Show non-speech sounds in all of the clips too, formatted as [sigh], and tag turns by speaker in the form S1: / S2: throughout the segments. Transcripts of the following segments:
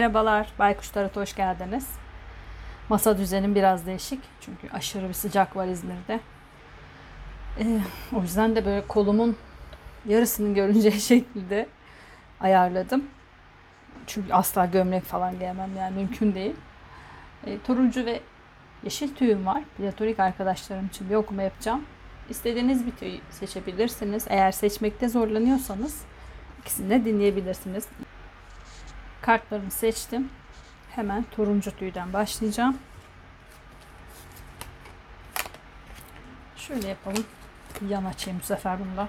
S1: Merhabalar, Baykuş Tarot'a hoş geldiniz. Masa düzenim biraz değişik çünkü aşırı bir sıcak var İzmir'de. Ee, o yüzden de böyle kolumun yarısını görüneceği [laughs] şekilde ayarladım. Çünkü asla gömlek falan giyemem yani mümkün değil. Ee, turuncu ve yeşil tüyüm var. Platonik arkadaşlarım için bir okuma yapacağım. İstediğiniz bir tüy seçebilirsiniz. Eğer seçmekte zorlanıyorsanız ikisini de dinleyebilirsiniz. Kartlarımı seçtim. Hemen turuncu tüyden başlayacağım. Şöyle yapalım. Yan açayım bu sefer bunda.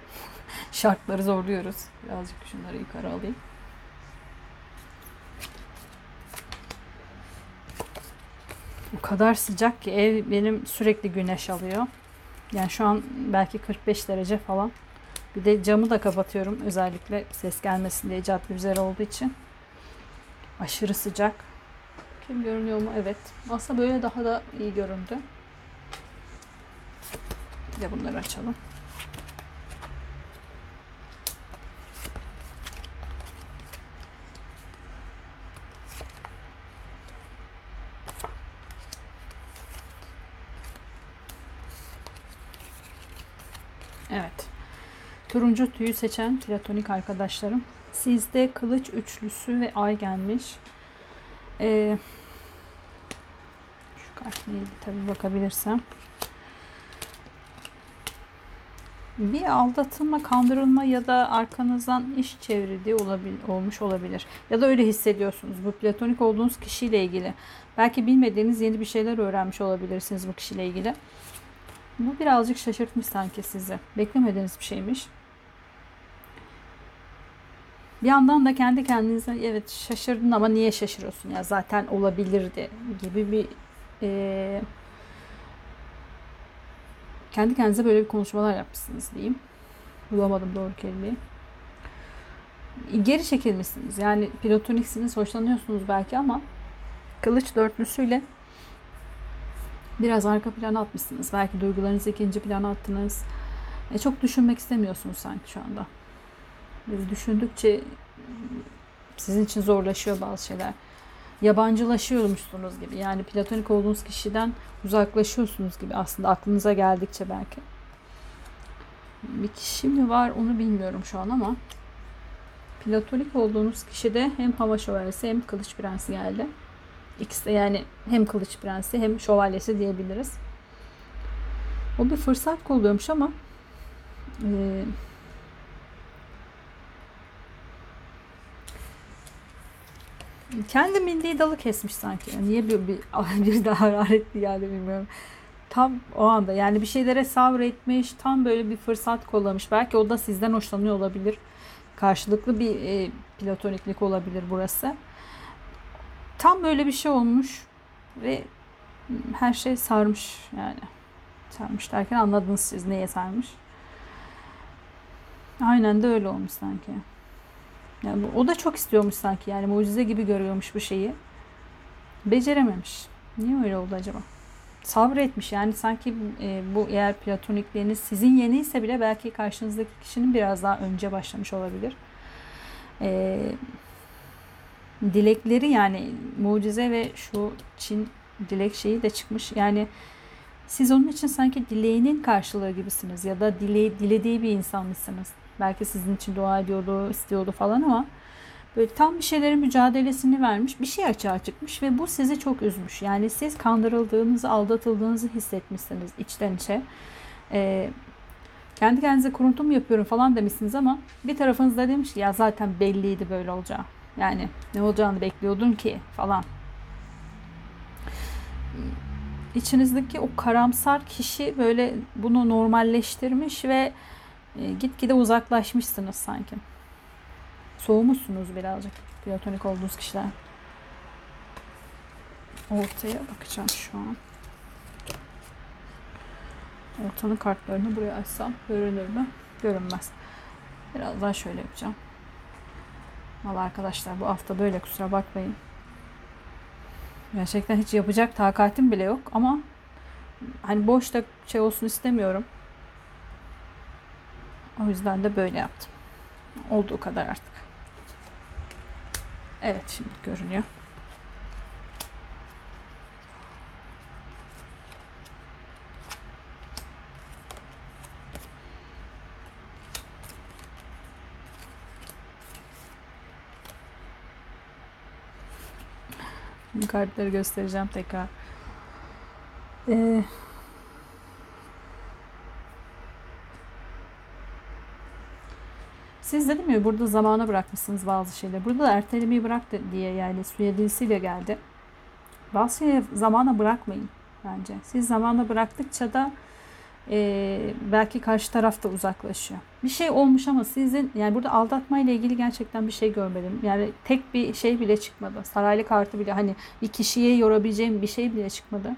S1: [laughs] Şartları zorluyoruz. Birazcık şunları yukarı alayım. O kadar sıcak ki ev benim sürekli güneş alıyor. Yani şu an belki 45 derece falan. Bir de camı da kapatıyorum özellikle ses gelmesin diye cadde üzeri olduğu için. Aşırı sıcak. Kim görünüyor mu? Evet. Aslında böyle daha da iyi göründü. Bir de bunları açalım. Evet. Turuncu tüyü seçen platonik arkadaşlarım. Sizde kılıç üçlüsü ve ay gelmiş. Ee, şu kart neydi tabi bakabilirsem. Bir aldatılma, kandırılma ya da arkanızdan iş çevirdiği olabil, olmuş olabilir. Ya da öyle hissediyorsunuz. Bu platonik olduğunuz kişiyle ilgili. Belki bilmediğiniz yeni bir şeyler öğrenmiş olabilirsiniz bu kişiyle ilgili. Bu birazcık şaşırtmış sanki sizi. Beklemediğiniz bir şeymiş. Bir yandan da kendi kendinize evet şaşırdın ama niye şaşırıyorsun ya zaten olabilirdi gibi bir e, kendi kendinize böyle bir konuşmalar yapmışsınız diyeyim. Bulamadım doğru kelimeyi. Geri çekilmişsiniz. Yani platoniksiniz, hoşlanıyorsunuz belki ama kılıç dörtlüsüyle biraz arka plana atmışsınız. Belki duygularınızı ikinci plana attınız. E, çok düşünmek istemiyorsunuz sanki şu anda. Biz düşündükçe sizin için zorlaşıyor bazı şeyler. Yabancılaşıyormuşsunuz gibi. Yani platonik olduğunuz kişiden uzaklaşıyorsunuz gibi aslında aklınıza geldikçe belki. Bir kişi mi var onu bilmiyorum şu an ama platonik olduğunuz kişide hem hava şövalyesi hem kılıç prensi geldi. İkisi de yani hem kılıç prensi hem şövalyesi diyebiliriz. O bir fırsat kolluyormuş ama e, kendi milli dalı kesmiş sanki. Yani niye bir, bir, [laughs] bir daha hararetli geldi bilmiyorum. Tam o anda yani bir şeylere sabretmiş, tam böyle bir fırsat kollamış. Belki o da sizden hoşlanıyor olabilir. Karşılıklı bir e, platoniklik olabilir burası. Tam böyle bir şey olmuş ve her şey sarmış yani. Sarmış derken anladınız siz neye sarmış. Aynen de öyle olmuş sanki. Yani o da çok istiyormuş sanki yani mucize gibi görüyormuş bu şeyi. Becerememiş. Niye öyle oldu acaba? Sabretmiş yani sanki e, bu eğer platonikliğiniz sizin yeniyse bile belki karşınızdaki kişinin biraz daha önce başlamış olabilir. E, dilekleri yani mucize ve şu Çin dilek şeyi de çıkmış. Yani siz onun için sanki dileğinin karşılığı gibisiniz ya da dile, dilediği bir insan mısınız? Belki sizin için dua ediyordu, istiyordu falan ama böyle tam bir şeylerin mücadelesini vermiş. Bir şey açığa çıkmış ve bu sizi çok üzmüş. Yani siz kandırıldığınızı, aldatıldığınızı hissetmişsiniz içten içe. Ee, kendi kendinize kuruntum yapıyorum falan demişsiniz ama bir tarafınız da demiş ki ya zaten belliydi böyle olacağı. Yani ne olacağını bekliyordun ki falan. İçinizdeki o karamsar kişi böyle bunu normalleştirmiş ve e, gitgide uzaklaşmışsınız sanki. Soğumuşsunuz birazcık platonik olduğunuz kişiler. Ortaya bakacağım şu an. Ortanın kartlarını buraya açsam görünür mü? Görünmez. Biraz daha şöyle yapacağım. Valla arkadaşlar bu hafta böyle kusura bakmayın. Gerçekten hiç yapacak takatim bile yok ama hani boş da şey olsun istemiyorum. O yüzden de böyle yaptım. Olduğu kadar artık. Evet şimdi görünüyor. Kartları göstereceğim tekrar. Ee, siz dedim ya burada zamana bırakmışsınız bazı şeyleri. Burada da ertelemeyi bırak diye yani suya geldi. Bazı şeyleri zamana bırakmayın bence. Siz zamana bıraktıkça da e, belki karşı taraf da uzaklaşıyor. Bir şey olmuş ama sizin yani burada aldatma ile ilgili gerçekten bir şey görmedim. Yani tek bir şey bile çıkmadı. Saraylı kartı bile hani bir kişiye yorabileceğim bir şey bile çıkmadı.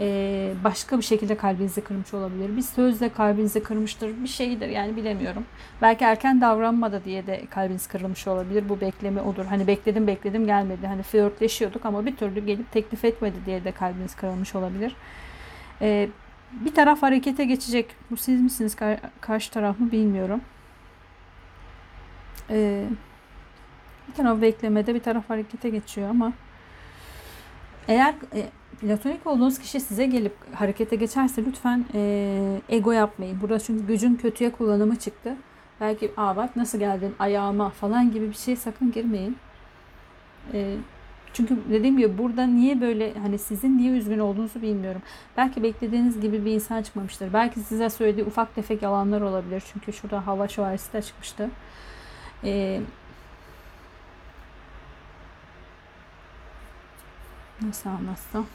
S1: Ee, başka bir şekilde kalbinizi kırmış olabilir. Bir sözle kalbinizi kırmıştır. Bir şeydir yani bilemiyorum. Belki erken davranmadı diye de kalbiniz kırılmış olabilir. Bu bekleme odur. Hani bekledim bekledim gelmedi. Hani flörtleşiyorduk ama bir türlü gelip teklif etmedi diye de kalbiniz kırılmış olabilir. Ee, bir taraf harekete geçecek. Bu siz misiniz kar karşı taraf mı bilmiyorum. Ee, bir taraf beklemede bir taraf harekete geçiyor ama eğer e, platonik olduğunuz kişi size gelip harekete geçerse lütfen e, ego yapmayın. Burada çünkü gücün kötüye kullanımı çıktı. Belki aa bak nasıl geldin ayağıma falan gibi bir şey sakın girmeyin. E, çünkü dediğim gibi burada niye böyle hani sizin niye üzgün olduğunuzu bilmiyorum. Belki beklediğiniz gibi bir insan çıkmamıştır. Belki size söylediği ufak tefek yalanlar olabilir. Çünkü şurada hava şövalyesi de çıkmıştı. Ee, nasıl anlatsam?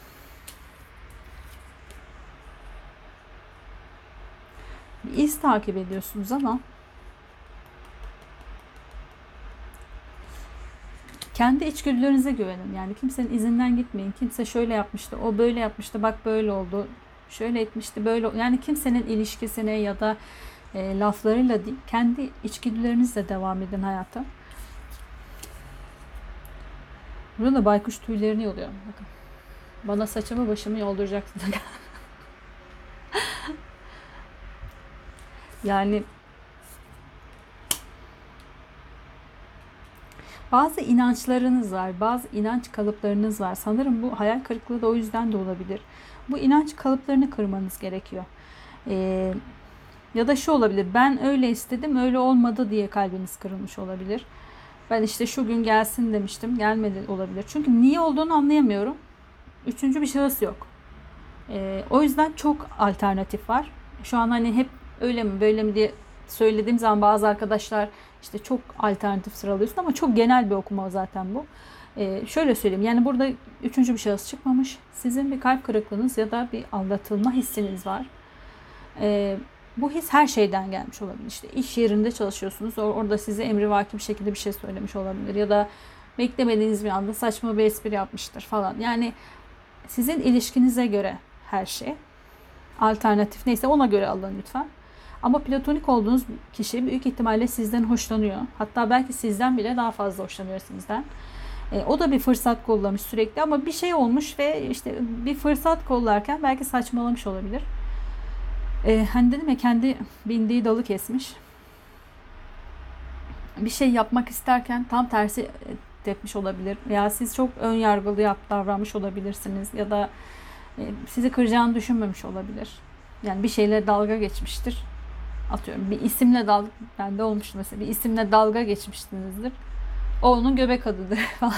S1: İz takip ediyorsunuz ama kendi içgüdülerinize güvenin. Yani kimsenin izinden gitmeyin. Kimse şöyle yapmıştı, o böyle yapmıştı, bak böyle oldu. Şöyle etmişti, böyle Yani kimsenin ilişkisine ya da e, laflarıyla değil, kendi içgüdülerinizle devam edin hayata. Burada baykuş tüylerini yoluyorum. Bakın. Bana saçımı başımı yolduracaksınız. [laughs] yani Bazı inançlarınız var, bazı inanç kalıplarınız var. Sanırım bu hayal kırıklığı da o yüzden de olabilir. Bu inanç kalıplarını kırmanız gerekiyor. Ee, ya da şu olabilir, ben öyle istedim, öyle olmadı diye kalbiniz kırılmış olabilir. Ben işte şu gün gelsin demiştim, gelmedi olabilir. Çünkü niye olduğunu anlayamıyorum. Üçüncü bir şahıs yok. Ee, o yüzden çok alternatif var. Şu an hani hep öyle mi böyle mi diye söylediğim zaman bazı arkadaşlar işte çok alternatif sıralıyorsun ama çok genel bir okuma zaten bu. Ee, şöyle söyleyeyim yani burada üçüncü bir şahıs çıkmamış. Sizin bir kalp kırıklığınız ya da bir aldatılma hissiniz var. Ee, bu his her şeyden gelmiş olabilir. İşte iş yerinde çalışıyorsunuz. Orada size emrivaki bir şekilde bir şey söylemiş olabilir. Ya da beklemediğiniz bir anda saçma bir espri yapmıştır falan. Yani sizin ilişkinize göre her şey. Alternatif neyse ona göre alın lütfen. Ama platonik olduğunuz kişi büyük ihtimalle sizden hoşlanıyor. Hatta belki sizden bile daha fazla hoşlanıyor sizden. E, o da bir fırsat kollamış sürekli ama bir şey olmuş ve işte bir fırsat kollarken belki saçmalamış olabilir. E, hani dedim ya kendi bindiği dalı kesmiş. Bir şey yapmak isterken tam tersi tepmiş olabilir. Veya siz çok ön yargılı yap, davranmış olabilirsiniz. Ya da e, sizi kıracağını düşünmemiş olabilir. Yani bir şeyle dalga geçmiştir atıyorum bir isimle dalga bende olmuştu mesela bir isimle dalga geçmişsinizdir. O onun göbek adıdır [laughs] falan.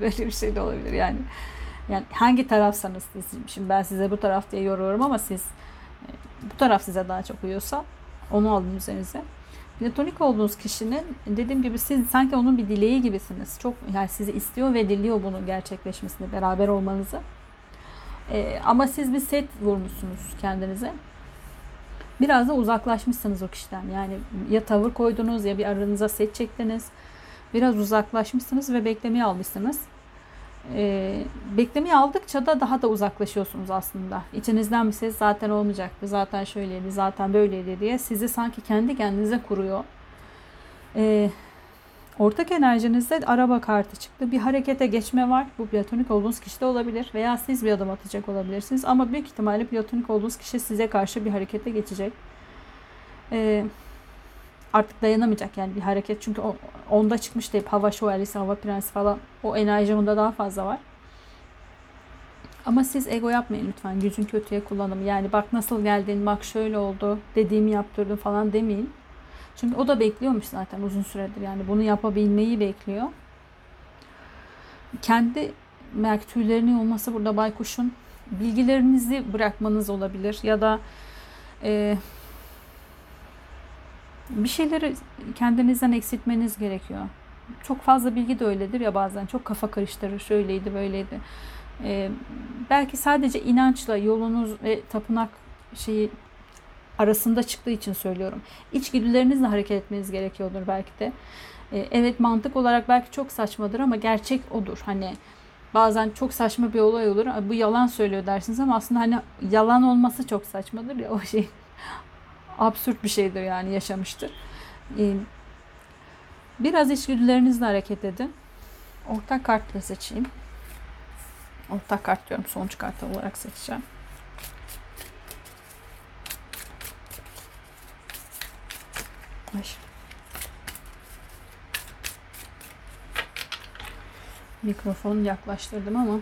S1: Böyle bir şey de olabilir yani. Yani hangi tarafsanız siz, şimdi ben size bu taraf diye yoruyorum ama siz e, bu taraf size daha çok uyuyorsa onu alın üzerinize. Platonik olduğunuz kişinin dediğim gibi siz sanki onun bir dileği gibisiniz. Çok yani sizi istiyor ve diliyor bunun gerçekleşmesini, beraber olmanızı. Ee, ama siz bir set vurmuşsunuz kendinize biraz da uzaklaşmışsınız o kişiden. Yani ya tavır koydunuz ya bir aranıza set çektiniz. Biraz uzaklaşmışsınız ve beklemeyi almışsınız. Ee, beklemeyi aldıkça da daha da uzaklaşıyorsunuz aslında. İçinizden bir ses zaten olmayacaktı, zaten şöyleydi, zaten böyleydi diye sizi sanki kendi kendinize kuruyor. Ee, ortak enerjinizde araba kartı çıktı. Bir harekete geçme var. Bu platonik olduğunuz kişi de olabilir. Veya siz bir adım atacak olabilirsiniz. Ama büyük ihtimalle platonik olduğunuz kişi size karşı bir harekete geçecek. Ee, artık dayanamayacak yani bir hareket. Çünkü o, onda çıkmış deyip hava şövalyesi, hava prensi falan o enerji onda daha fazla var. Ama siz ego yapmayın lütfen. Gücün kötüye kullanım. Yani bak nasıl geldin, bak şöyle oldu, dediğimi yaptırdım falan demeyin. Çünkü o da bekliyormuş zaten uzun süredir. Yani bunu yapabilmeyi bekliyor. Kendi belki tüylerinin olması burada baykuşun bilgilerinizi bırakmanız olabilir ya da e, bir şeyleri kendinizden eksiltmeniz gerekiyor. Çok fazla bilgi de öyledir ya bazen çok kafa karıştırır şöyleydi böyleydi. E, belki sadece inançla yolunuz ve tapınak şeyi arasında çıktığı için söylüyorum. İçgüdülerinizle hareket etmeniz gerekiyordur belki de. E, evet mantık olarak belki çok saçmadır ama gerçek odur. Hani bazen çok saçma bir olay olur. Bu yalan söylüyor dersiniz ama aslında hani yalan olması çok saçmadır ya o şey. Absürt bir şeydir yani yaşamıştır. Ee, biraz içgüdülerinizle hareket edin. Ortak kartla seçeyim. Ortak kart diyorum. Sonuç kartı olarak seçeceğim. Ay. Mikrofonu yaklaştırdım ama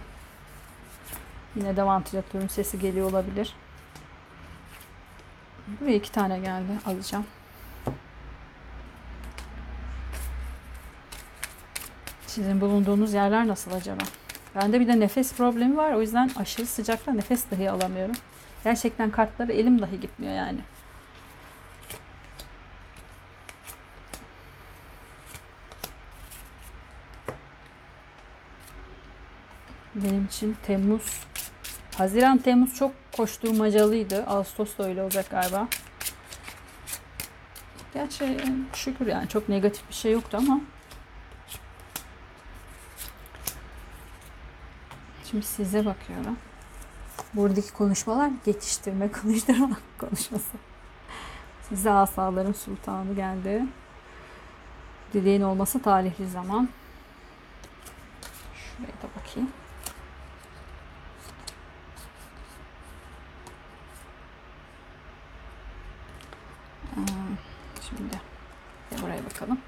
S1: yine de vantilatörün sesi geliyor olabilir. Buraya iki tane geldi. Alacağım. Sizin bulunduğunuz yerler nasıl acaba? Bende bir de nefes problemi var. O yüzden aşırı sıcakta nefes dahi alamıyorum. Gerçekten kartları elim dahi gitmiyor yani. Benim için Temmuz, Haziran Temmuz çok koşturmacalıydı. Ağustos da öyle olacak galiba. Gerçi şükür yani çok negatif bir şey yoktu ama Şimdi size bakıyorum. Buradaki konuşmalar geçiştirme, [laughs] konuşturma konuşması. Size asaların sultanı geldi. Dileğin olması talihli zaman. Şuraya da bakayım. Şimdi buraya bakalım.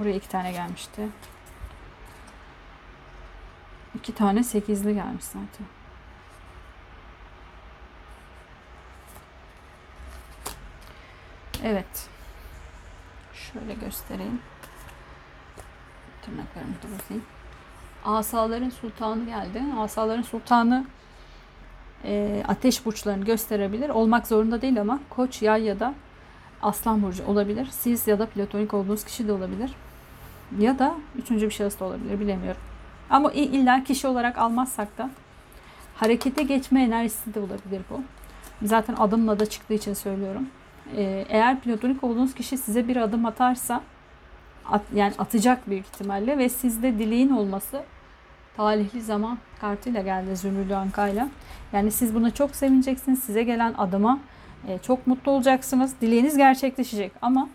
S1: Buraya iki tane gelmişti. İki tane sekizli gelmiş zaten. Evet. Şöyle göstereyim. Tırnaklarımı da bozayım. Asaların sultanı geldi. Asaların sultanı e, ateş burçlarını gösterebilir. Olmak zorunda değil ama koç, yay ya da aslan burcu olabilir. Siz ya da platonik olduğunuz kişi de olabilir. Ya da üçüncü bir şahıs da olabilir bilemiyorum. Ama illa kişi olarak almazsak da harekete geçme enerjisi de olabilir bu. Zaten adımla da çıktığı için söylüyorum. Ee, eğer platonik olduğunuz kişi size bir adım atarsa at, yani atacak büyük ihtimalle ve sizde dileğin olması talihli zaman kartıyla geldi Zümrüdü Anka'yla. Yani siz buna çok sevineceksiniz. Size gelen adıma e, çok mutlu olacaksınız. Dileğiniz gerçekleşecek ama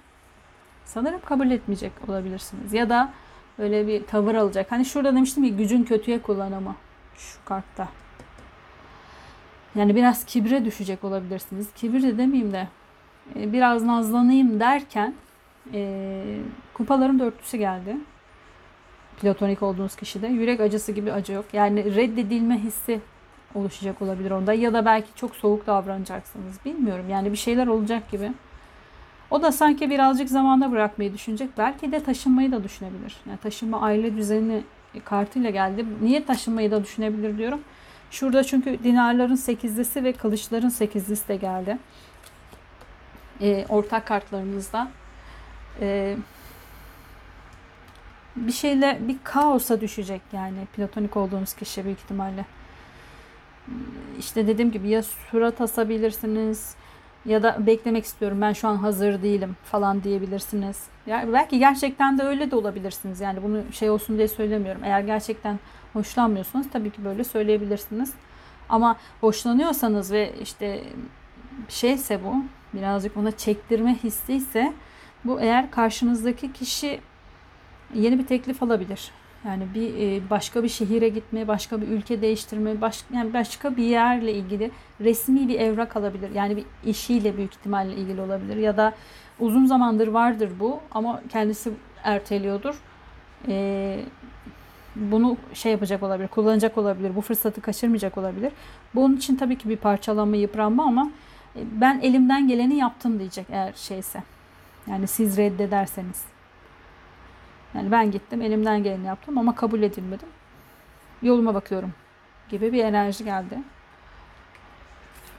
S1: sanırım kabul etmeyecek olabilirsiniz. Ya da böyle bir tavır alacak. Hani şurada demiştim ki gücün kötüye kullanımı şu kartta. Yani biraz kibre düşecek olabilirsiniz. Kibir de demeyeyim de e, biraz nazlanayım derken e, kupaların dörtlüsü geldi. Platonik olduğunuz kişide. Yürek acısı gibi acı yok. Yani reddedilme hissi oluşacak olabilir onda. Ya da belki çok soğuk davranacaksınız. Bilmiyorum. Yani bir şeyler olacak gibi. O da sanki birazcık zamanda bırakmayı düşünecek. Belki de taşınmayı da düşünebilir. Yani taşınma aile düzeni kartıyla geldi. Niye taşınmayı da düşünebilir diyorum. Şurada çünkü dinarların sekizlisi ve kılıçların sekizlisi de geldi. E, ortak kartlarımızda. E, bir şeyle bir kaosa düşecek yani platonik olduğunuz kişi büyük ihtimalle. İşte dediğim gibi ya surat asabilirsiniz ya da beklemek istiyorum ben şu an hazır değilim falan diyebilirsiniz. Yani belki gerçekten de öyle de olabilirsiniz. Yani bunu şey olsun diye söylemiyorum. Eğer gerçekten hoşlanmıyorsanız tabii ki böyle söyleyebilirsiniz. Ama hoşlanıyorsanız ve işte şeyse bu birazcık ona çektirme hissi ise bu eğer karşınızdaki kişi yeni bir teklif alabilir. Yani bir e, başka bir şehire gitme, başka bir ülke değiştirme, baş, yani başka bir yerle ilgili resmi bir evrak alabilir. Yani bir işiyle büyük ihtimalle ilgili olabilir ya da uzun zamandır vardır bu ama kendisi erteliyordur. E, bunu şey yapacak olabilir, kullanacak olabilir, bu fırsatı kaçırmayacak olabilir. Bunun için tabii ki bir parçalanma, yıpranma ama e, ben elimden geleni yaptım diyecek eğer şeyse. Yani siz reddederseniz. Yani ben gittim, elimden geleni yaptım ama kabul edilmedim. Yoluma bakıyorum gibi bir enerji geldi.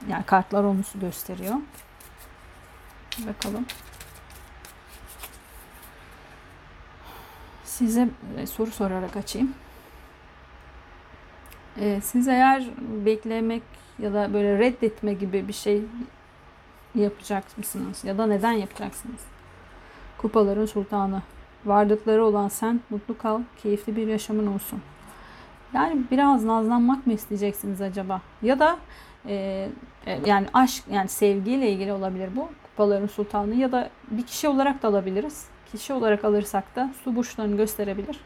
S1: Yani kartlar onu gösteriyor. Bakalım. Size e, soru sorarak açayım. Ee, siz eğer beklemek ya da böyle reddetme gibi bir şey yapacak mısınız? Ya da neden yapacaksınız? Kupaların sultanı. Varlıkları olan sen mutlu kal, keyifli bir yaşamın olsun. Yani biraz nazlanmak mı isteyeceksiniz acaba? Ya da e, e, yani aşk yani sevgiyle ilgili olabilir bu. Kupaların sultanı ya da bir kişi olarak da alabiliriz. Kişi olarak alırsak da su burçlarını gösterebilir.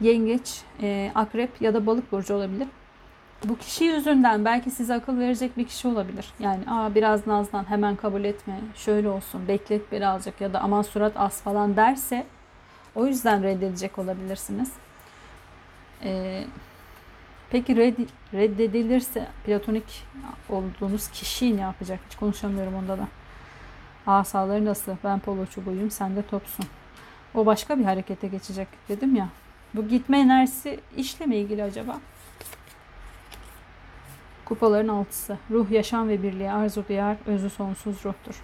S1: Yengeç, e, akrep ya da balık burcu olabilir. Bu kişi yüzünden belki size akıl verecek bir kişi olabilir. Yani Aa, biraz nazlan hemen kabul etme, şöyle olsun, beklet birazcık ya da aman surat az falan derse o yüzden reddedecek olabilirsiniz. Ee, peki red, reddedilirse platonik olduğunuz kişi ne yapacak? Hiç konuşamıyorum onda da. Asaları nasıl? Ben polo çubuğuyum, sen de topsun. O başka bir harekete geçecek dedim ya. Bu gitme enerjisi işle mi ilgili acaba? Kupaların altısı. Ruh, yaşam ve birliği arzu duyar, özü sonsuz ruhtur.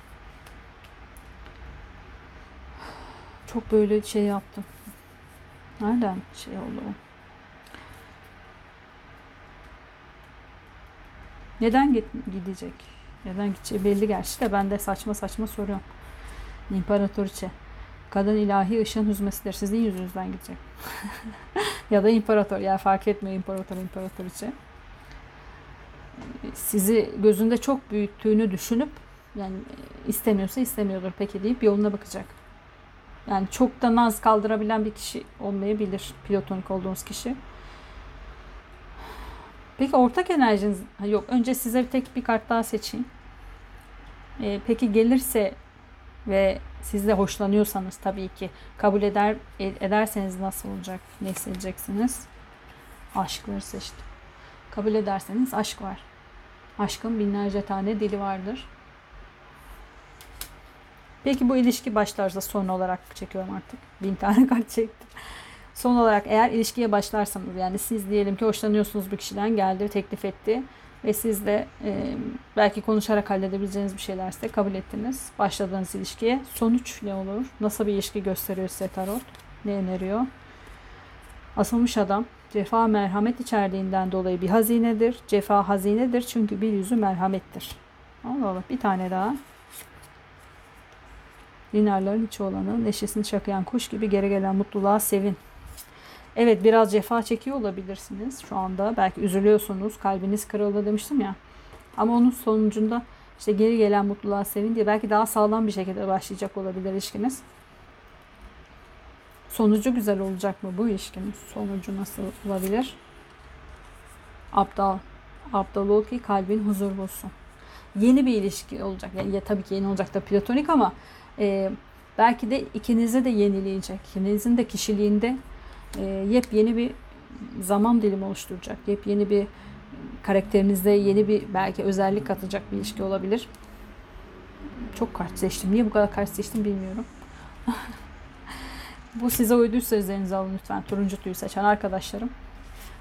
S1: Çok böyle şey yaptım. Nereden şey oldu o? Neden gidecek? Neden gidecek? Belli gerçi de ben de saçma saçma soruyorum. İmparatoriçe. Kadın ilahi ışığın hüzmesidir. Sizin yüzünüzden gidecek. [laughs] ya da imparator. Yani fark etmiyor imparator imparatoriçe. Sizi gözünde çok büyüttüğünü düşünüp yani istemiyorsa istemiyordur peki deyip yoluna bakacak. Yani çok da naz kaldırabilen bir kişi olmayabilir platonik olduğunuz kişi. Peki ortak enerjiniz yok. Önce size tek bir kart daha seçeyim. Ee, peki gelirse ve siz de hoşlanıyorsanız tabii ki kabul eder ederseniz nasıl olacak? Ne hissedeceksiniz? Aşkları seçtim. Kabul ederseniz aşk var. Aşkın binlerce tane dili vardır. Peki bu ilişki başlarsa son olarak çekiyorum artık. Bin tane [laughs] kart çektim. Son olarak eğer ilişkiye başlarsanız yani siz diyelim ki hoşlanıyorsunuz bir kişiden geldi teklif etti ve siz de e, belki konuşarak halledebileceğiniz bir şeylerse kabul ettiniz. Başladığınız ilişkiye sonuç ne olur? Nasıl bir ilişki gösteriyor size tarot? Ne öneriyor? Asılmış adam cefa merhamet içerdiğinden dolayı bir hazinedir. Cefa hazinedir çünkü bir yüzü merhamettir. Allah Allah bir tane daha. Dinarların içi olanı neşesini çakayan kuş gibi geri gelen mutluluğa sevin. Evet biraz cefa çekiyor olabilirsiniz şu anda. Belki üzülüyorsunuz. Kalbiniz kırıldı demiştim ya. Ama onun sonucunda işte geri gelen mutluluğa sevin diye belki daha sağlam bir şekilde başlayacak olabilir ilişkiniz. Sonucu güzel olacak mı bu ilişkinin? Sonucu nasıl olabilir? Aptal. Aptal ol ki kalbin huzur bulsun. Yeni bir ilişki olacak. Yani ya, tabii ki yeni olacak da platonik ama e, belki de ikinize de yenileyecek. İkinizin de kişiliğinde e, yepyeni bir zaman dilimi oluşturacak. Yepyeni bir karakterinizde yeni bir belki özellik katacak bir ilişki olabilir. Çok kart seçtim. Niye bu kadar kart seçtim bilmiyorum. [laughs] bu size uyduysa üzerinize alın lütfen. Turuncu tüyü seçen arkadaşlarım.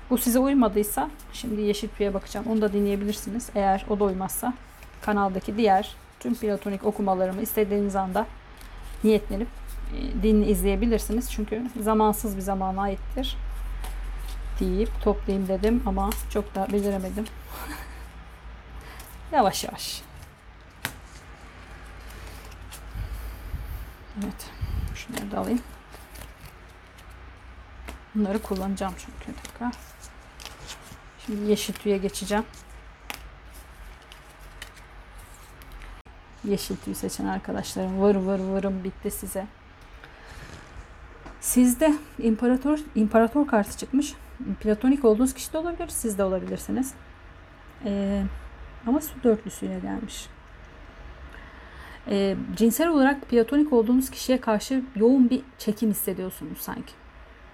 S1: Bu size uymadıysa şimdi yeşil tüye bakacağım. Onu da dinleyebilirsiniz. Eğer o da uymazsa kanaldaki diğer tüm platonik okumalarımı istediğiniz anda niyetlenip e, dinini izleyebilirsiniz. Çünkü zamansız bir zamana aittir deyip toplayayım dedim ama çok da beceremedim. [laughs] yavaş yavaş. Evet. Şunları da alayım. Bunları kullanacağım çünkü. Dakika. Şimdi yeşil tüye geçeceğim. Yeşil tüy seçen arkadaşlarım vır vır vırım bitti size. Sizde imparator imparator kartı çıkmış. Platonik olduğunuz kişi de olabilir, siz de olabilirsiniz. Ee, ama su dörtlüsüyle gelmiş. Ee, cinsel olarak platonik olduğunuz kişiye karşı yoğun bir çekim hissediyorsunuz sanki.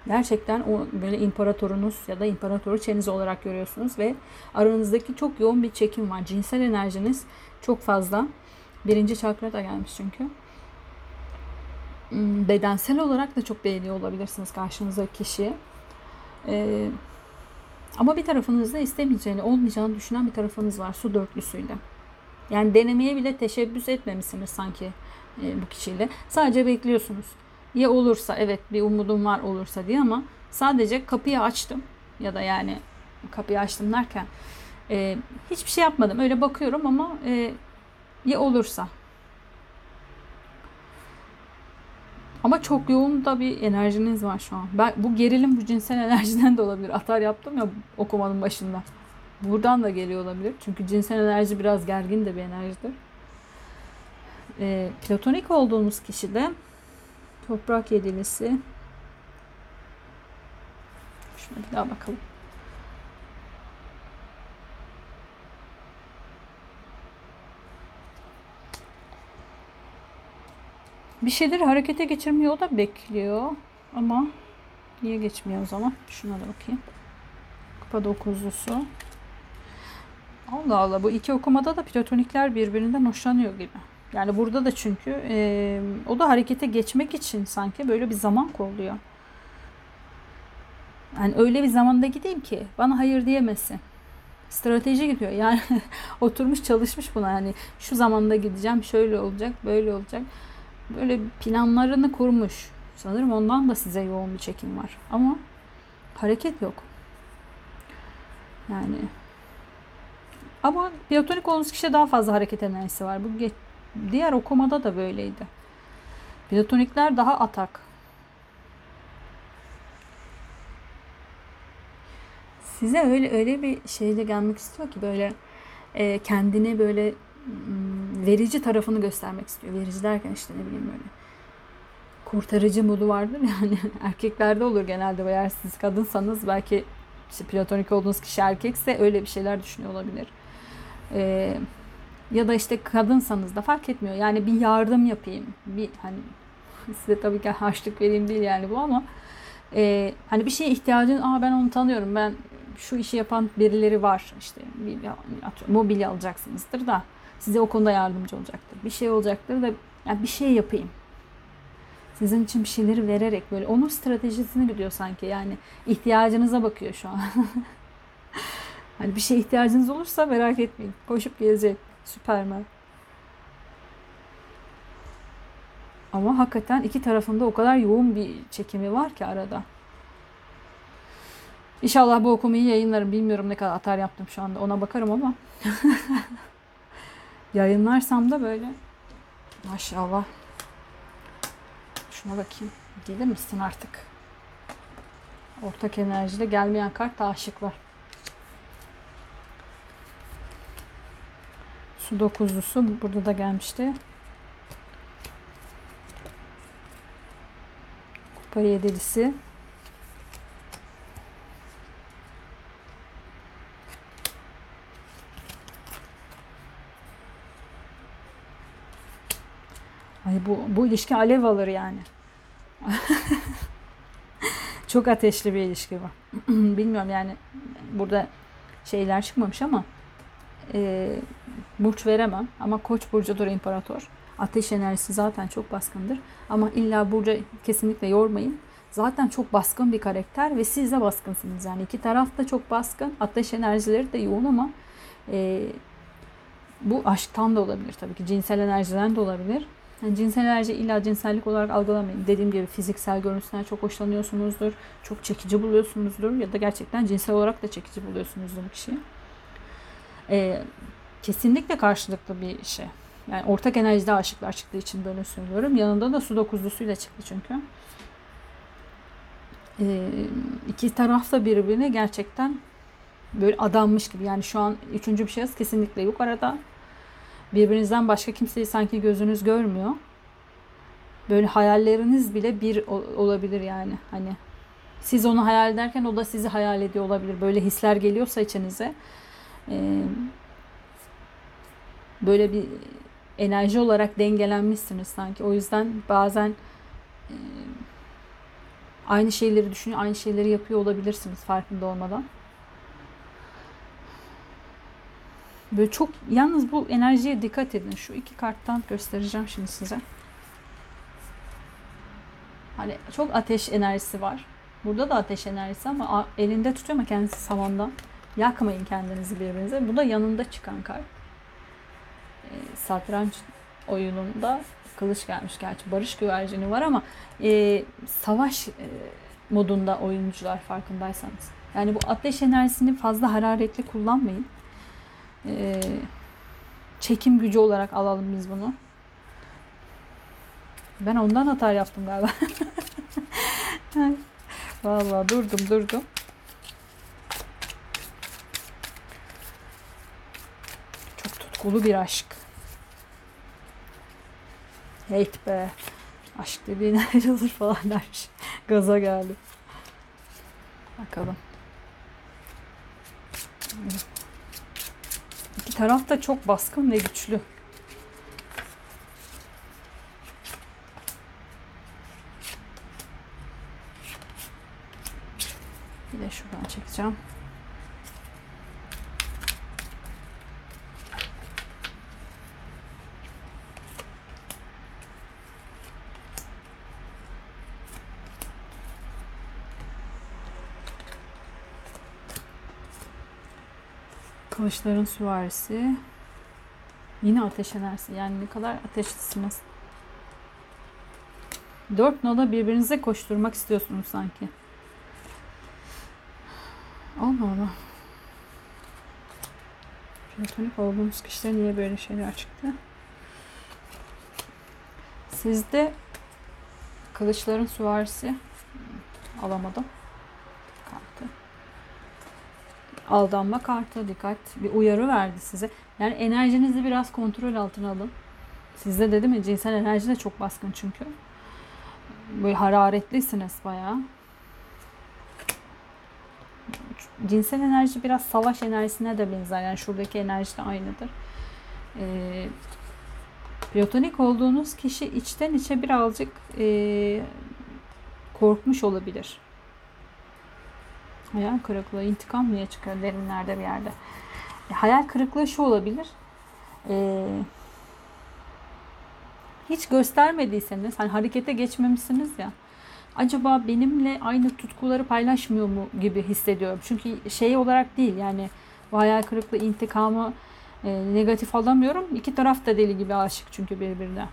S1: Gerçekten o böyle imparatorunuz ya da imparatoriçeniz olarak görüyorsunuz ve aranızdaki çok yoğun bir çekim var. Cinsel enerjiniz çok fazla. Birinci çakra da gelmiş çünkü. Hmm, bedensel olarak da çok beğeniyor olabilirsiniz karşınızdaki kişiyi. Ee, ama bir tarafınızda istemeyeceğini, olmayacağını düşünen bir tarafınız var su dörtlüsüyle. Yani denemeye bile teşebbüs etmemişsiniz sanki e, bu kişiyle. Sadece bekliyorsunuz. Ya olursa evet bir umudum var olursa diye ama sadece kapıyı açtım ya da yani kapıyı açtım derken e, hiçbir şey yapmadım. Öyle bakıyorum ama e, ya olursa Ama çok yoğun da bir enerjiniz var şu an. Ben, bu gerilim bu cinsel enerjiden de olabilir. Atar yaptım ya okumanın başında. Buradan da geliyor olabilir. Çünkü cinsel enerji biraz gergin de bir enerjidir. E, platonik olduğumuz kişi de toprak yedilisi. Şuna bir daha bakalım. Bir şeyleri harekete geçirmiyor o da bekliyor. Ama niye geçmiyor o zaman? Şuna da bakayım. Kupa dokuzlusu. Allah Allah bu iki okumada da platonikler birbirinden hoşlanıyor gibi. Yani burada da çünkü e, o da harekete geçmek için sanki böyle bir zaman kolluyor. Yani öyle bir zamanda gideyim ki bana hayır diyemesin. Strateji gidiyor. Yani [laughs] oturmuş çalışmış buna. Yani şu zamanda gideceğim, şöyle olacak, böyle olacak. Böyle planlarını kurmuş. Sanırım ondan da size yoğun bir çekim var. Ama hareket yok. Yani ama platonik olduğunuz kişide daha fazla hareket enerjisi var. Bu diğer okumada da böyleydi. Platonikler daha atak. Size öyle öyle bir şeyle gelmek istiyor ki böyle e, kendini böyle Hmm, verici tarafını göstermek istiyor. Verici derken işte ne bileyim böyle kurtarıcı modu vardır yani [laughs] erkeklerde olur genelde eğer siz kadınsanız belki işte platonik olduğunuz kişi erkekse öyle bir şeyler düşünüyor olabilir. Ee, ya da işte kadınsanız da fark etmiyor. Yani bir yardım yapayım. Bir hani [laughs] size tabii ki harçlık vereyim değil yani bu ama e, hani bir şeye ihtiyacın aa ben onu tanıyorum ben şu işi yapan birileri var işte bir, mobilya alacaksınızdır da size o konuda yardımcı olacaktır. Bir şey olacaktır da yani bir şey yapayım. Sizin için bir şeyleri vererek böyle onun stratejisini biliyor sanki. Yani ihtiyacınıza bakıyor şu an. [laughs] hani bir şey ihtiyacınız olursa merak etmeyin. Koşup gelecek. Süpermen. Ama hakikaten iki tarafında o kadar yoğun bir çekimi var ki arada. İnşallah bu okumayı yayınlarım. Bilmiyorum ne kadar atar yaptım şu anda. Ona bakarım ama. [laughs] Yayınlarsam da böyle maşallah. Şuna bakayım. Gelir misin artık? Ortak enerjide gelmeyen kart aşıklar. Su dokuzlusu burada da gelmişti. Kupa yedilisi. Ay bu, bu ilişki alev alır yani. [laughs] Çok ateşli bir ilişki bu. [clears throat] Bilmiyorum yani burada şeyler çıkmamış ama e, burç veremem. Ama koç burcudur imparator. Ateş enerjisi zaten çok baskındır. Ama illa burca kesinlikle yormayın. Zaten çok baskın bir karakter ve siz de baskınsınız. Yani iki taraf da çok baskın. Ateş enerjileri de yoğun ama e, bu aşktan da olabilir tabii ki. Cinsel enerjiden de olabilir. Yani cinsel enerji illa cinsellik olarak algılamayın. Dediğim gibi fiziksel görüntüsünden çok hoşlanıyorsunuzdur. Çok çekici buluyorsunuzdur. Ya da gerçekten cinsel olarak da çekici buluyorsunuzdur bu kişiyi. Ee, kesinlikle karşılıklı bir şey. Yani ortak enerjide aşıklar çıktığı için böyle söylüyorum. Yanında da su dokuzlusuyla çıktı çünkü. Ee, iki taraf da birbirine gerçekten böyle adanmış gibi. Yani şu an üçüncü bir şahıs kesinlikle yok arada. Birbirinizden başka kimseyi sanki gözünüz görmüyor. böyle hayalleriniz bile bir olabilir yani. Hani siz onu hayal ederken o da sizi hayal ediyor olabilir. Böyle hisler geliyorsa içinize e, böyle bir enerji olarak dengelenmişsiniz sanki. O yüzden bazen e, aynı şeyleri düşünüyor, aynı şeyleri yapıyor olabilirsiniz farkında olmadan. Böyle çok yalnız bu enerjiye dikkat edin. Şu iki karttan göstereceğim şimdi size. Hani çok ateş enerjisi var. Burada da ateş enerjisi ama elinde tutuyor ama kendisi samandan. Yakmayın kendinizi birbirinize. Bu da yanında çıkan kart. Ee, satranç oyununda kılıç gelmiş gerçi. Barış güvercini var ama e, savaş e, modunda oyuncular farkındaysanız. Yani bu ateş enerjisini fazla hararetli kullanmayın. E, çekim gücü olarak alalım biz bunu. Ben ondan hata yaptım galiba. [laughs] Vallahi durdum durdum. Çok tutkulu bir aşk. Hate be. Aşk dediğin [laughs] ayrılır falan dermiş. Gaza geldi. Bakalım. Taraf da çok baskın ve güçlü. Bir de şuradan çekeceğim. Kılıçların süvarisi. Yine ateş enerjisi. Yani ne kadar ateşlisiniz. Dört nola birbirinize koşturmak istiyorsunuz sanki. Allah Allah. Platonik olduğumuz kişiler niye böyle şeyler çıktı? Sizde kılıçların süvarisi alamadım. Kartı. Aldanma kartı dikkat. Bir uyarı verdi size. Yani enerjinizi biraz kontrol altına alın. Sizde dedim ya cinsel enerji de çok baskın çünkü. Böyle hararetlisiniz bayağı cinsel enerji biraz savaş enerjisine de benzer. Yani şuradaki enerji de aynıdır. E, platonik olduğunuz kişi içten içe birazcık e, korkmuş olabilir. Hayal kırıklığı, intikam niye çıkıyor derinlerde bir yerde? E, hayal kırıklığı şu olabilir. E, hiç göstermediyseniz, hani harekete geçmemişsiniz ya acaba benimle aynı tutkuları paylaşmıyor mu gibi hissediyorum. Çünkü şey olarak değil yani bu hayal kırıklığı intikamı e, negatif alamıyorum. İki taraf da deli gibi aşık çünkü birbirine.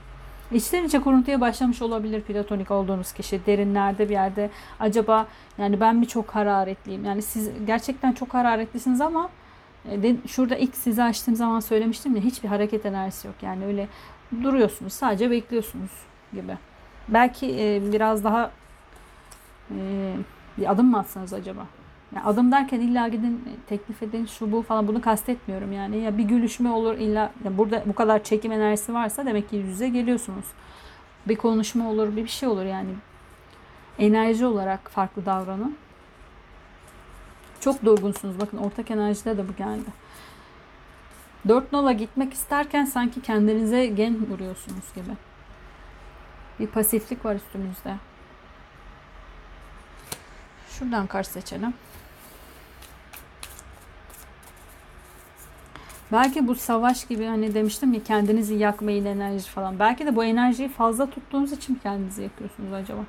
S1: İçten içe kuruntuya başlamış olabilir platonik olduğunuz kişi. Derinlerde bir yerde acaba yani ben mi çok hararetliyim? Yani siz gerçekten çok hararetlisiniz ama e, şurada ilk sizi açtığım zaman söylemiştim ya hiçbir hareket enerjisi yok. Yani öyle duruyorsunuz sadece bekliyorsunuz gibi. Belki e, biraz daha ee, bir adım mı atsanız acaba? Yani adım derken illa gidin teklif edin şu bu falan bunu kastetmiyorum yani. Ya bir gülüşme olur illa yani burada bu kadar çekim enerjisi varsa demek ki yüz yüze geliyorsunuz. Bir konuşma olur bir bir şey olur yani. Enerji olarak farklı davranın. Çok durgunsunuz. Bakın ortak enerjide de bu geldi. Dört nola gitmek isterken sanki kendinize gen vuruyorsunuz gibi. Bir pasiflik var üstünüzde. Şuradan kart seçelim. Belki bu savaş gibi hani demiştim ya kendinizi yakmayın enerji falan. Belki de bu enerjiyi fazla tuttuğunuz için kendinizi yakıyorsunuz acaba?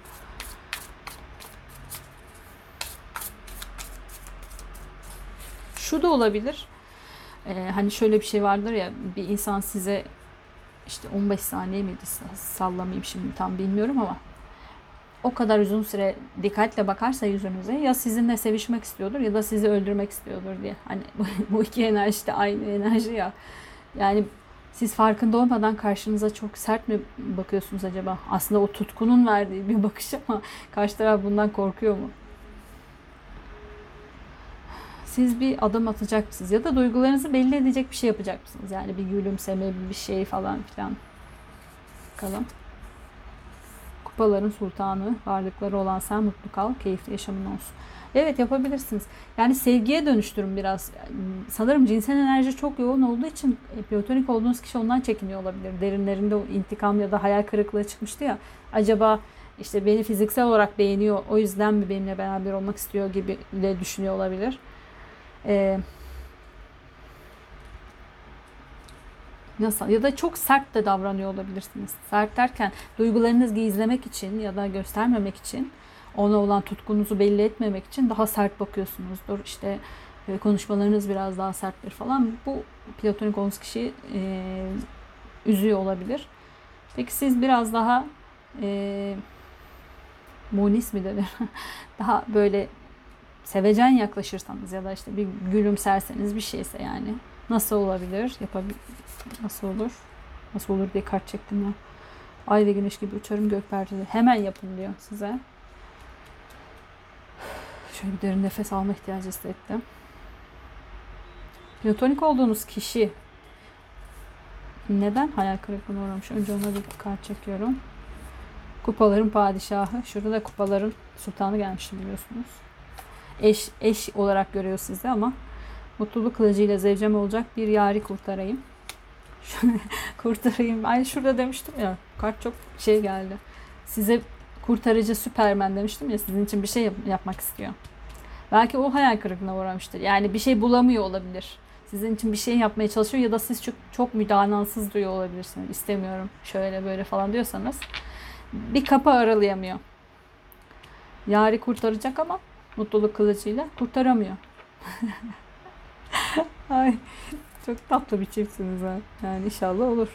S1: Şu da olabilir. Ee, hani şöyle bir şey vardır ya bir insan size işte 15 saniye miydi sallamayayım şimdi tam bilmiyorum ama o kadar uzun süre dikkatle bakarsa yüzünüze ya sizinle sevişmek istiyordur ya da sizi öldürmek istiyordur diye. Hani [laughs] bu iki enerji de aynı enerji ya. Yani siz farkında olmadan karşınıza çok sert mi bakıyorsunuz acaba? Aslında o tutkunun verdiği bir bakış ama karşı taraf bundan korkuyor mu? Siz bir adım atacak mısınız? Ya da duygularınızı belli edecek bir şey yapacak mısınız? Yani bir gülümseme, bir şey falan filan. Bakalım. Kupaların sultanı, varlıkları olan sen mutlu kal, keyifli yaşamın olsun. Evet yapabilirsiniz. Yani sevgiye dönüştürün biraz. Sanırım cinsel enerji çok yoğun olduğu için e, platonik olduğunuz kişi ondan çekiniyor olabilir. Derinlerinde o intikam ya da hayal kırıklığı çıkmıştı ya. Acaba işte beni fiziksel olarak beğeniyor o yüzden mi benimle beraber olmak istiyor gibi de düşünüyor olabilir. Ee, nasıl ya da çok sert de davranıyor olabilirsiniz. Sert derken duygularınızı gizlemek için ya da göstermemek için ona olan tutkunuzu belli etmemek için daha sert bakıyorsunuzdur. İşte e, konuşmalarınız biraz daha serttir falan. Bu platonik olduğunuz kişiyi e, üzüyor olabilir. Peki siz biraz daha e, monis mi denir? [laughs] daha böyle sevecen yaklaşırsanız ya da işte bir gülümserseniz bir şeyse yani nasıl olabilir? Yapabil nasıl olur? Nasıl olur diye kart çektim ya. Ay ve güneş gibi uçarım gök perdede. Hemen yapın diyor size. Şöyle bir derin nefes alma ihtiyacı hissettim. Platonik olduğunuz kişi neden hayal kırıklığına uğramış? Önce ona bir kart çekiyorum. Kupaların padişahı. Şurada da kupaların sultanı gelmişti biliyorsunuz. Eş, eş olarak görüyor sizi ama mutluluk kılıcıyla zevcem olacak bir yari kurtarayım. [laughs] kurtarayım. Ay şurada demiştim ya. Kart çok şey geldi. Size kurtarıcı Süpermen demiştim ya sizin için bir şey yap- yapmak istiyor. Belki o hayal kırıklığına uğramıştır. Yani bir şey bulamıyor olabilir. Sizin için bir şey yapmaya çalışıyor ya da siz çok, çok müdanasız duyuyor olabilirsiniz. İstemiyorum şöyle böyle falan diyorsanız bir kapı aralayamıyor. Yari kurtaracak ama mutluluk kılıcıyla kurtaramıyor. [laughs] [laughs] Ay çok tatlı bir çiftsiniz ha. Yani inşallah olur.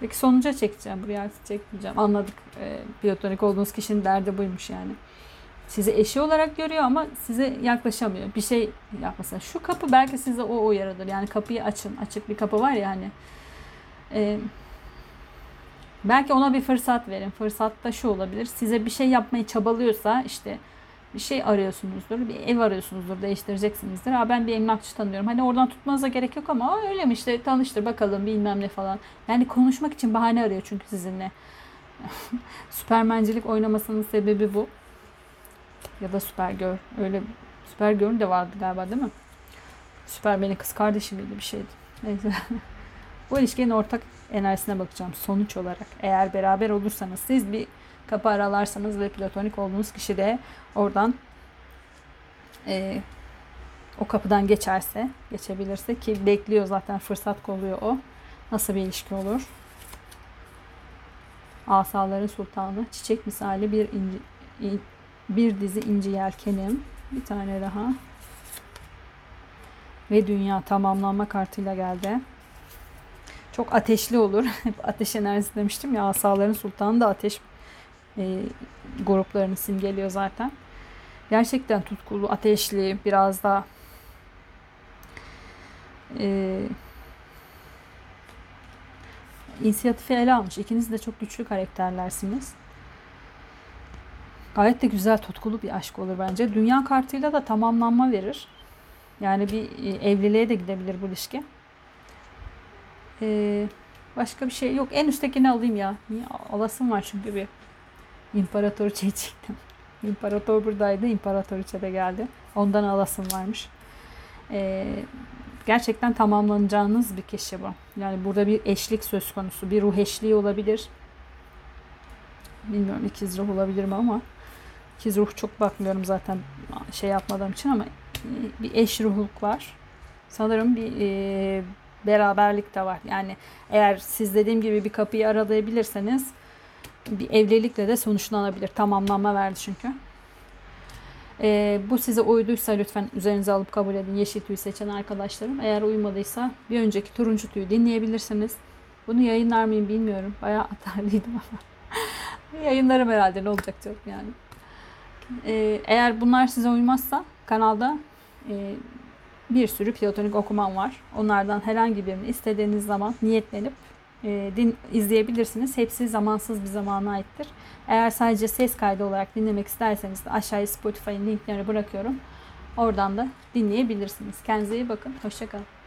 S1: Peki sonuca çekeceğim. Buraya artık çekmeyeceğim. Anladık. E, platonik olduğunuz kişinin derdi buymuş yani. Sizi eşi olarak görüyor ama size yaklaşamıyor. Bir şey yapmasa. Şu kapı belki size o uyarıdır. Yani kapıyı açın. Açık bir kapı var ya hani. E, belki ona bir fırsat verin. Fırsat da şu olabilir. Size bir şey yapmayı çabalıyorsa işte bir şey arıyorsunuzdur. Bir ev arıyorsunuzdur. Değiştireceksinizdir. Ha ben bir emlakçı tanıyorum. Hani oradan tutmanıza gerek yok ama öyle mi işte tanıştır bakalım bilmem ne falan. Yani konuşmak için bahane arıyor çünkü sizinle. [laughs] Süpermencilik oynamasının sebebi bu. Ya da Süpergör. Öyle Süpergör'ün de vardı galiba değil mi? Süpermen'in kız kardeşi miydi bir şeydi. Neyse. [laughs] bu ilişkinin ortak enerjisine bakacağım sonuç olarak. Eğer beraber olursanız siz bir kapı aralarsanız ve platonik olduğunuz kişi de oradan e, o kapıdan geçerse, geçebilirse ki bekliyor zaten fırsat kolluyor o. Nasıl bir ilişki olur? Asaların sultanı, çiçek misali bir inci, in, bir dizi inci yelkenim. Bir tane daha. Ve dünya tamamlanma kartıyla geldi. Çok ateşli olur. [laughs] Hep ateş enerjisi demiştim ya. Asaların sultanı da ateş e, gruplarını simgeliyor zaten. Gerçekten tutkulu, ateşli, biraz da e, inisiyatifi ele almış. İkiniz de çok güçlü karakterlersiniz. Gayet de güzel, tutkulu bir aşk olur bence. Dünya kartıyla da tamamlanma verir. Yani bir e, evliliğe de gidebilir bu ilişki. Ee, başka bir şey yok. En üsttekini alayım ya. Alasım var çünkü bir. İmparatoriçeyi çektim. [laughs] İmparator buradaydı. İmparatoriçe de geldi. Ondan alasım varmış. Ee, gerçekten tamamlanacağınız bir kişi bu. Yani burada bir eşlik söz konusu. Bir ruh eşliği olabilir. Bilmiyorum ikiz ruh olabilir mi ama ikiz ruh çok bakmıyorum zaten şey yapmadığım için ama bir eş ruhluk var. Sanırım bir e, beraberlik de var. Yani eğer siz dediğim gibi bir kapıyı aralayabilirseniz bir evlilikle de sonuçlanabilir. Tamamlanma verdi çünkü. Ee, bu size uyduysa lütfen üzerinize alıp kabul edin. Yeşil tüyü seçen arkadaşlarım. Eğer uymadıysa bir önceki turuncu tüyü dinleyebilirsiniz. Bunu yayınlar mıyım bilmiyorum. Bayağı atarlıydım ama. [laughs] Yayınlarım herhalde ne olacak çok yani. Ee, eğer bunlar size uymazsa kanalda e, bir sürü platonik okumam var. Onlardan herhangi birini istediğiniz zaman niyetlenip e, din, izleyebilirsiniz. Hepsi zamansız bir zamana aittir. Eğer sadece ses kaydı olarak dinlemek isterseniz de aşağıya Spotify'ın linklerini bırakıyorum. Oradan da dinleyebilirsiniz. Kendinize iyi bakın. Hoşçakalın.